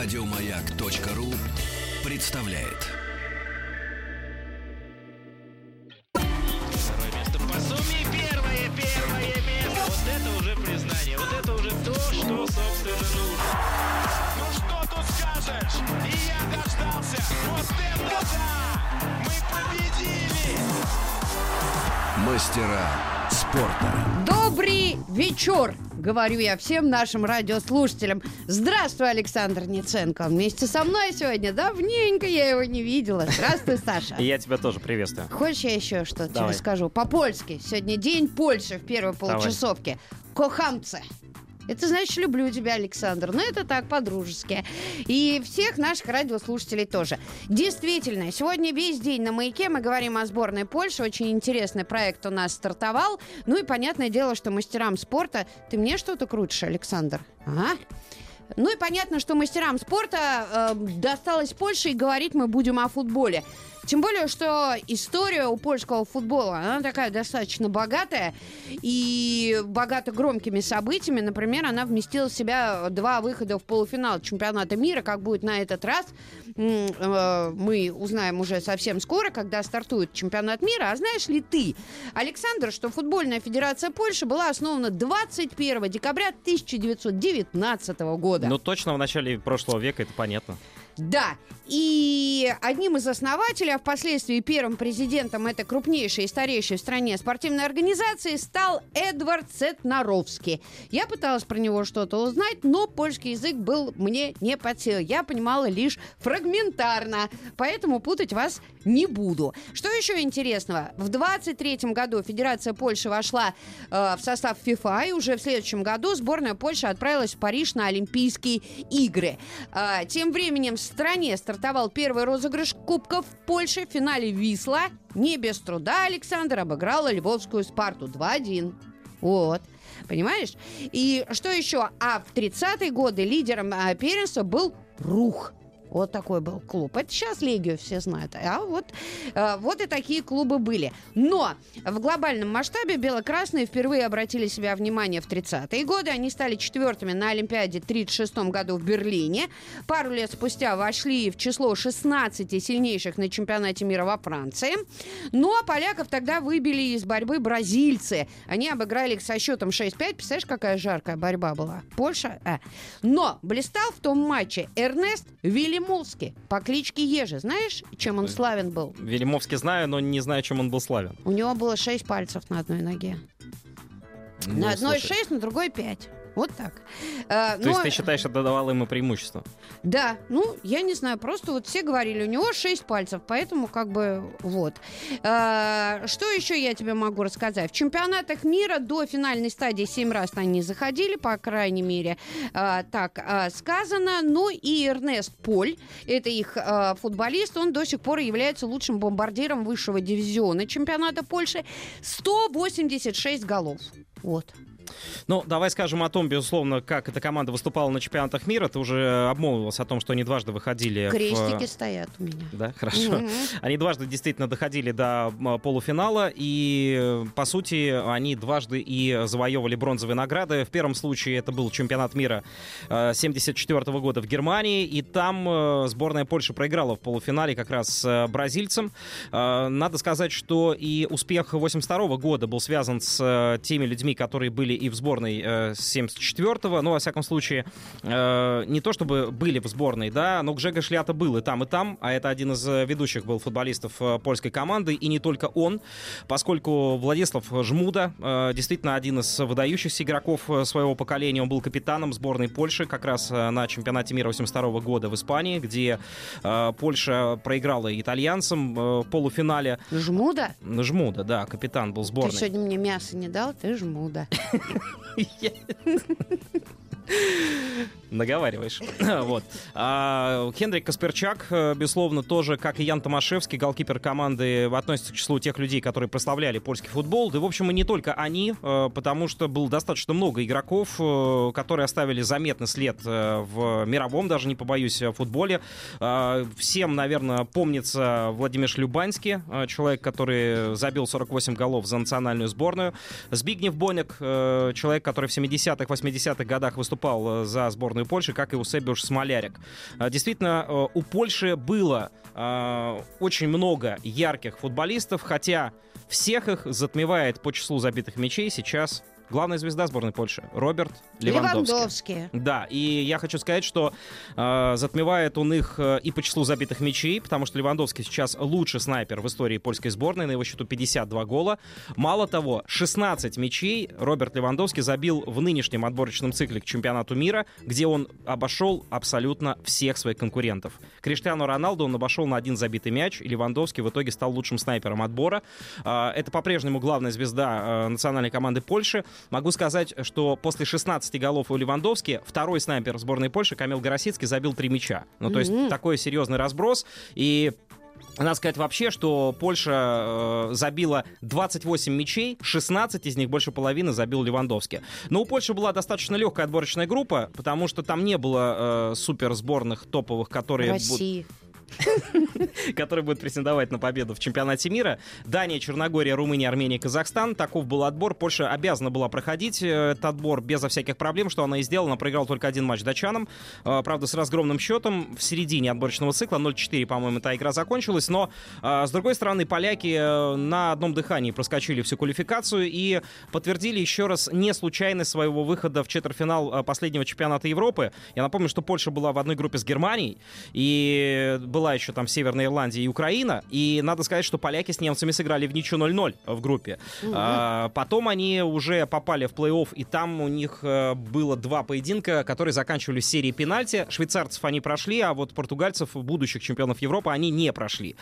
Радиомаяк.ру представляет. Второе место по сумме. Первое, первое место. Вот это уже признание. Вот это уже то, что, собственно, нужно. Ну что тут скажешь? И я дождался. Вот это да! Мы победили! Мастера спорта. Добрый вечер, говорю я всем нашим радиослушателям. Здравствуй, Александр Ниценко. Вместе со мной сегодня. Давненько я его не видела. Здравствуй, Саша. Я тебя тоже приветствую. Хочешь, я еще что-то тебе скажу? По-польски. Сегодня день Польши в первой получасовке. Кохамце. Это значит, люблю тебя, Александр. Но это так, по-дружески. И всех наших радиослушателей тоже. Действительно, сегодня весь день на «Маяке» мы говорим о сборной Польши. Очень интересный проект у нас стартовал. Ну и понятное дело, что мастерам спорта... Ты мне что-то крутишь, Александр? Ага. Ну и понятно, что мастерам спорта э, досталось Польше, и говорить мы будем о футболе. Тем более, что история у польского футбола, она такая достаточно богатая и богата громкими событиями. Например, она вместила в себя два выхода в полуфинал чемпионата мира. Как будет на этот раз, э, мы узнаем уже совсем скоро, когда стартует чемпионат мира. А знаешь ли ты, Александр, что футбольная федерация Польши была основана 21 декабря 1919 года? Ну, точно в начале прошлого века, это понятно. Да, и одним из основателей, а впоследствии первым президентом этой крупнейшей и старейшей в стране спортивной организации стал Эдвард Цетнаровский. Я пыталась про него что-то узнать, но польский язык был мне не под силу. Я понимала лишь фрагментарно, поэтому путать вас не буду. Что еще интересного? В 23 году Федерация Польши вошла э, в состав ФИФА, и уже в следующем году сборная Польши отправилась в Париж на Олимпийские игры. А, тем временем в стране стартовал первый розыгрыш Кубков в Польше в финале Висла. Не без труда Александр обыграла Львовскую Спарту 2-1. Вот. Понимаешь? И что еще? А в 30-е годы лидером а, первенства был Рух. Вот такой был клуб. Это сейчас Легию все знают. А вот, э, вот и такие клубы были. Но в глобальном масштабе бело-красные впервые обратили себя внимание в 30-е годы. Они стали четвертыми на Олимпиаде в 36 году в Берлине. Пару лет спустя вошли в число 16 сильнейших на чемпионате мира во Франции. Ну, а поляков тогда выбили из борьбы бразильцы. Они обыграли их со счетом 6-5. Представляешь, какая жаркая борьба была? Польша? А. Но блистал в том матче Эрнест Вильямовский по кличке Ежи. Знаешь, чем он славен был? Велимовский знаю, но не знаю, чем он был славен. У него было 6 пальцев на одной ноге. Ну, на одной слушай, 6, на другой 5. Вот так. Э, То есть но- ты считаешь, это давало ему преимущество? Да, ну, я не знаю, просто вот все говорили, у него 6 пальцев, поэтому как бы вот. Э, Что еще я тебе могу рассказать? В чемпионатах мира до финальной стадии 7 раз они заходили, по крайней мере, э, так э, сказано. Ну и Эрнест Поль, это их э, футболист, он до сих пор является лучшим бомбардиром высшего дивизиона чемпионата Польши. 186 голов. Вот. Ну, давай скажем о том, безусловно, как эта команда выступала на чемпионатах мира. Ты уже обмолвился о том, что они дважды выходили в... Крестики стоят у меня. Да, хорошо. Мгм. Они дважды действительно доходили до полуфинала, и, э, по сути, они дважды и завоевывали бронзовые награды. В первом случае это был чемпионат мира 1974 года в Германии, и там э, сборная Польши проиграла в полуфинале как раз э. Э, Надо сказать, что и успех 82 года был связан с э, теми людьми, которые были и в сборной э, с 74-го, но, во всяком случае, э, не то чтобы были в сборной, да, но Гжега Шлята был и там, и там, а это один из э, ведущих был футболистов э, польской команды, и не только он, поскольку Владислав Жмуда э, действительно один из выдающихся игроков э, своего поколения, он был капитаном сборной Польши как раз э, на чемпионате мира 82 года в Испании, где э, Польша проиграла итальянцам э, в полуфинале. Жмуда? Жмуда, да, капитан был Ты сборной. сегодня мне мясо не дал, ты жмуда. yes. Наговариваешь. вот. А, Хендрик Касперчак, э, безусловно, тоже, как и Ян Томашевский, голкипер команды, относится к числу тех людей, которые прославляли польский футбол. Да, в общем, и не только они, э, потому что было достаточно много игроков, э, которые оставили заметный след в мировом, даже не побоюсь, футболе. А, Всем, наверное, помнится Владимир Шлюбанский, человек, который забил 48 голов за национальную сборную. Збигнев Боник, э, человек, который в 70-х, 80-х годах выступал за сборную сборную Польши, как и у Себиуш Смолярик. А, Действительно, э, у Польши было э, очень много ярких футболистов, хотя всех их затмевает по числу забитых мячей сейчас главная звезда сборной Польши Роберт Левандовский. Левандовский. Да, и я хочу сказать, что э, затмевает он их э, и по числу забитых мячей, потому что Левандовский сейчас лучший снайпер в истории польской сборной, на его счету 52 гола. Мало того, 16 мячей Роберт Левандовский забил в нынешнем отборочном цикле к чемпионату мира, где он обошел абсолютно всех своих конкурентов. Криштиану Роналду он обошел на один забитый мяч, и Левандовский в итоге стал лучшим снайпером отбора. Э, это по-прежнему главная звезда э, национальной команды Польши. Могу сказать, что после 16 голов у Левандовски второй снайпер сборной Польши Камил Горосицкий забил три мяча. Ну, то есть такой серьезный разброс. И надо сказать вообще, что Польша э, забила 28 мячей, 16 из них, больше половины, забил Левандовский. Но у Польши была достаточно легкая отборочная группа, потому что там не было э, супер сборных топовых, которые... России. который будет претендовать на победу в чемпионате мира. Дания, Черногория, Румыния, Армения, Казахстан. Таков был отбор. Польша обязана была проходить э, этот отбор безо всяких проблем, что она и сделала. Она проиграла только один матч датчанам. Э, Правда, с разгромным счетом в середине отборочного цикла. 0-4, по-моему, та игра закончилась. Но, э, с другой стороны, поляки на одном дыхании проскочили всю квалификацию и подтвердили еще раз не случайность своего выхода в четвертьфинал последнего чемпионата Европы. Я напомню, что Польша была в одной группе с Германией, и была еще там Северная Ирландия и Украина, и надо сказать, что поляки с немцами сыграли в ничью 0-0 в группе. А, потом они уже попали в плей-офф, и там у них э, было два поединка, которые заканчивались серией пенальти. Швейцарцев они прошли, а вот португальцев, будущих чемпионов Европы, они не прошли.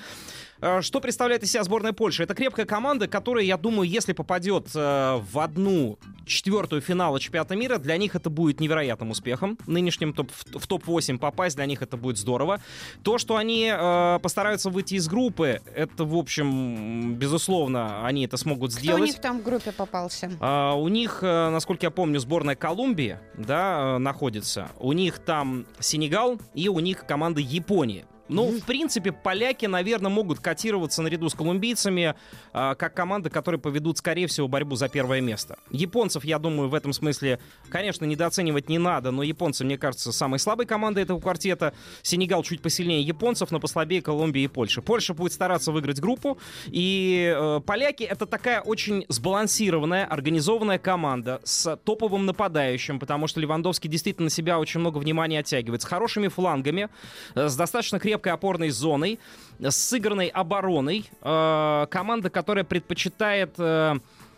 Э, Что представляет из себя сборная Польши? Это крепкая команда, которая, я думаю, если попадет э, в одну четвертую финала чемпионата мира, для них это будет невероятным успехом. Нынешним топ, в топ-8 попасть для них это будет здорово. То, что они э, постараются выйти из группы, это, в общем, безусловно, они это смогут Кто у сделать. них там в группе попался? А, у них, насколько я помню, сборная Колумбии, да, находится. У них там Сенегал и у них команда Японии. Ну, в принципе, поляки, наверное, могут котироваться наряду с колумбийцами а, как команды, которые поведут, скорее всего, борьбу за первое место. Японцев, я думаю, в этом смысле, конечно, недооценивать не надо, но японцы, мне кажется, самой слабой командой этого квартета. Сенегал чуть посильнее японцев, но послабее Колумбии и Польши. Польша будет стараться выиграть группу, и э, поляки — это такая очень сбалансированная, организованная команда с топовым нападающим, потому что Левандовский действительно на себя очень много внимания оттягивает, с хорошими флангами, э, с достаточно крепкой опорной зоной, с сыгранной обороной. Э, команда, которая предпочитает...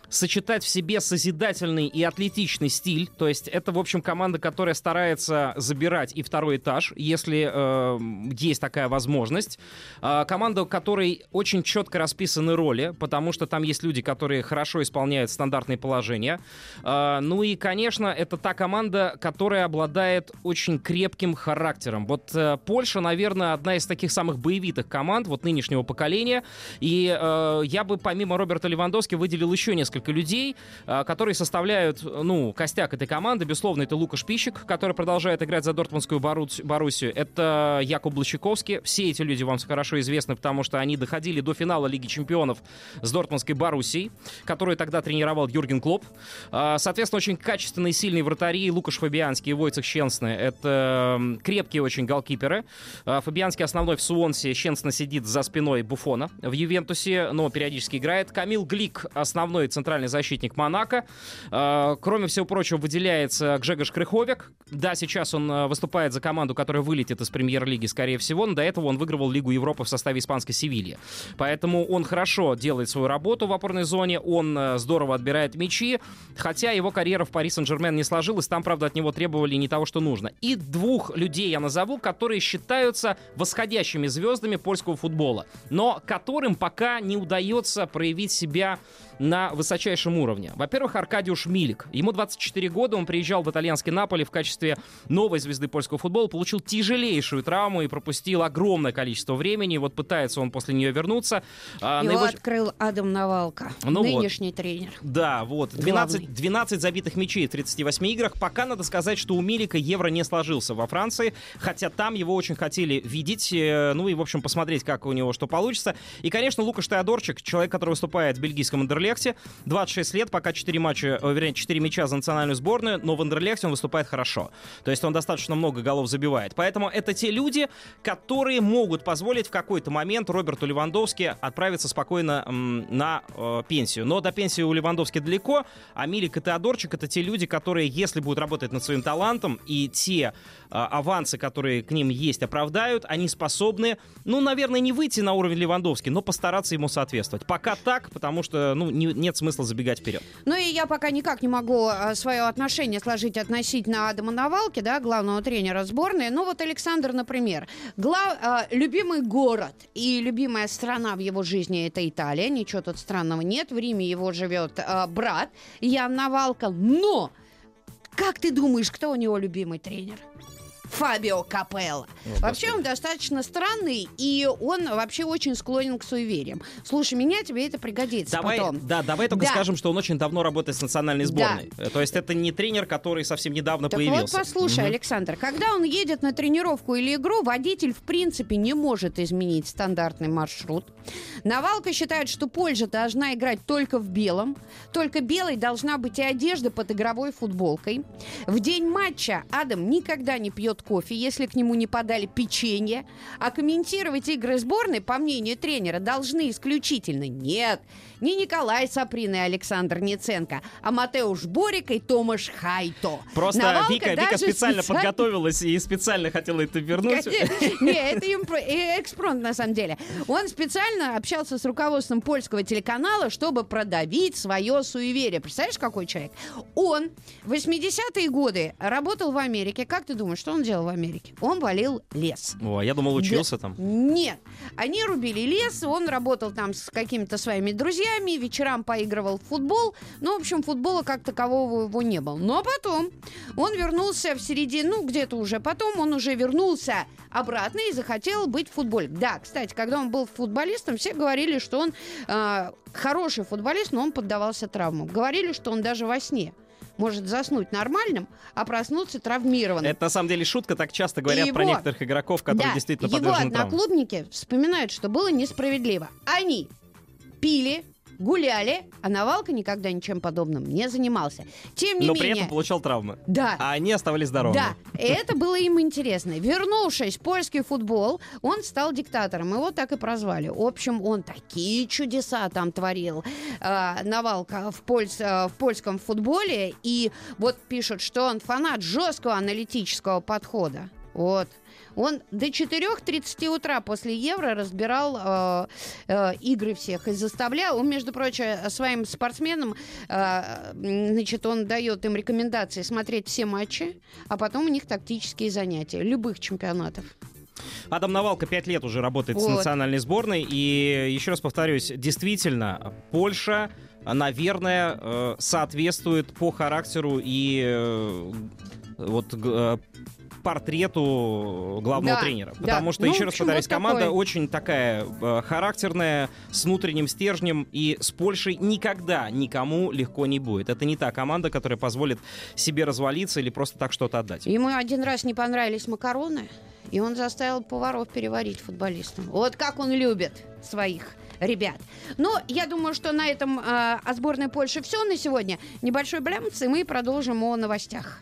сочетать в себе созидательный и атлетичный стиль. То есть это, в общем, команда, которая старается забирать и второй этаж, если э, есть такая возможность. Э, команда, у которой очень четко расписаны роли, потому что там есть люди, которые хорошо исполняют стандартные положения. Э, ну и, конечно, это та команда, которая обладает очень крепким характером. Вот э, Польша, наверное, одна из таких самых боевитых команд вот нынешнего поколения. И э, я бы помимо Роберта Левандовски выделил еще несколько людей, э, которые составляют, ну, костяк этой команды. Безусловно, это Лукаш Пищик, который продолжает играть за Дортмундскую Борус- Боруссию. Это Якуб Блащиковский. Все эти люди вам хорошо известны, потому что они доходили до финала Лиги Чемпионов с Дортмундской Боруссией, которую тогда тренировал Юрген Клоп. А, Соответственно, очень качественные, сильные вратари Лукаш Фабианский и Войцех Щенсны. Это крепкие очень голкиперы. А, Фабианский основной в Суонсе, Щенсна сидит за спиной Буфона в Ювентусе, но периодически играет. Камил Глик, основной центральный защитник Монако. А, Кроме всего прочего, выделяется Гжегош Крыховик. Да, сейчас он а, выступает за команду, которая вылетит из премьер-лиги, скорее всего, но до этого он выигрывал Лигу Европы в составе испанской Севильи. Поэтому он хорошо делает свою работу в опорной зоне, он э, здорово отбирает мячи, хотя его карьера в Пари Сен-Жермен не сложилась, там, правда, от него требовали не того, что нужно. И двух людей я назову, которые считаются восходящими звездами польского футбола, но которым пока не удается проявить себя на высочайшем уровне. Во-первых, Аркадиуш Милик. Ему 24 года, он приезжал в итальянский Наполе в качестве новой звезды польского футбола, получил тяжелейшую травму и пропустил огромное количество времени. Вот пытается он после нее вернуться. А, Его его- открыл Адам Навалка, Ну вот. нынешний тренер. Да, вот. 12, Главный. 12 забитых мячей в 38 играх. Пока надо сказать, что у Милика Евро не сложился во Франции, хотя там его очень хотели видеть, э, ну и, в общем, посмотреть, как у него что получится. И, конечно, Лукаш Теодорчик, человек, который выступает в бельгийском Андерлехте, 26 лет, пока 4 матча, э, вернее, 4 мяча за национальную сборную, но в Андерлехте он выступает хорошо. То есть он достаточно много голов забивает. Поэтому это те люди, которые могут позволить в какой-то момент Роберту Левандовски отправиться спокойно на э, пенсию. Но до пенсии у Левандовски далеко, а Милик и Теодорчик это те люди, которые, если будут работать над своим талантом, и те э, авансы, которые к ним есть, оправдают, они способны, ну, наверное, не выйти на уровень Левандовски, но постараться ему соответствовать. Пока так, потому что, ну, не- нет смысла забегать вперед. Ну и я пока никак не могу свое отношение сложить относительно Адама Навалки, да, главного тренера сборной. Ну вот Александр, например, гла- а, любимый город и любимая страна в его жизни это Италия. Ничего тут странного нет. В Риме его живет а, брат Ян Навалка. Но как ты думаешь, кто у него любимый тренер? Фабио Капелло. вообще он достаточно странный, и он вообще очень склонен к суевериям. Слушай, меня тебе это пригодится Давай, потом. да, давай только Да. скажем, что он очень давно работает с национальной сборной. Э, То есть это не тренер, который совсем недавно Так появился. вот, послушай, Мгм. Александр, когда он едет на тренировку или игру, водитель в принципе не может изменить стандартный маршрут. Навалка считает, что Польша должна играть только в белом. Только белой должна быть и одежда под игровой футболкой. В день матча Адам никогда не пьет кофе, если к нему не подали печенье. А комментировать игры сборной, по мнению тренера, должны исключительно нет. Не Николай Саприн и Александр Ниценко, а Матеуш Борик и Томаш Хайто. Просто Навалка Вика, Вика специально специально- подготовилась и специально хотела это вернуть. Не, это э, экспромт на самом деле. Он специально общался с руководством польского телеканала, чтобы продавить свое суеверие. Представляешь, какой человек? Он в 80-е годы работал в Америке. Как ты думаешь, что он делал в Америке? Он валил лес. О, я думал, учился там. Нет. Они рубили лес, он работал там с какими-то своими друзьями, вечерам поигрывал в футбол. Ну, в общем, футбола как такового его не было. Но потом он вернулся в середину, ну, где-то уже потом, он уже вернулся обратно и захотел быть футболе. Да, кстати, когда он был футболистом, все говорили, что он э, хороший футболист, но он поддавался травмам. Говорили, что он даже во сне может заснуть нормальным, а проснуться травмированным. Это на самом деле шутка, так часто говорят Его- про некоторых игроков, которые Да, действительно его подвержены травмам. одноклубники вспоминают, что было несправедливо. Они пили, гуляли, а Навалка никогда ничем подобным не занимался. Тем не Но менее... при этом получал травмы. Да. А они оставались здоровыми. Да, и это было им интересно. Вернувшись в польский футбол, он стал диктатором. Его так и прозвали. В общем, он такие чудеса там творил. э, Навалка в, польс- э, в польском футболе. И вот пишут, что он фанат жесткого аналитического подхода. Вот. Он до 4.30 утра после Евро разбирал э, э, игры всех и заставлял. Он, между прочим, своим спортсменам, э, значит, он дает им рекомендации смотреть все матчи, а потом у них тактические занятия любых чемпионатов. Адам Навалка пять лет уже работает с Вот. национальной сборной. И еще раз повторюсь, действительно, Польша, наверное, э, соответствует по характеру и э, вот э, портрету главного Да, тренера. да. Потому что, Ну, еще раз повторюсь, вот команда такой. очень такая э, характерная, с внутренним стержнем, и с Польшей никогда никому легко не будет. Это не та команда, которая позволит себе развалиться или просто так что-то отдать. Ему один раз не понравились макароны, и он заставил поваров переварить футболистам. Вот как он любит своих ребят. Но я думаю, что на этом э, о сборной Польши все на сегодня. Небольшой блямц, и мы продолжим о новостях.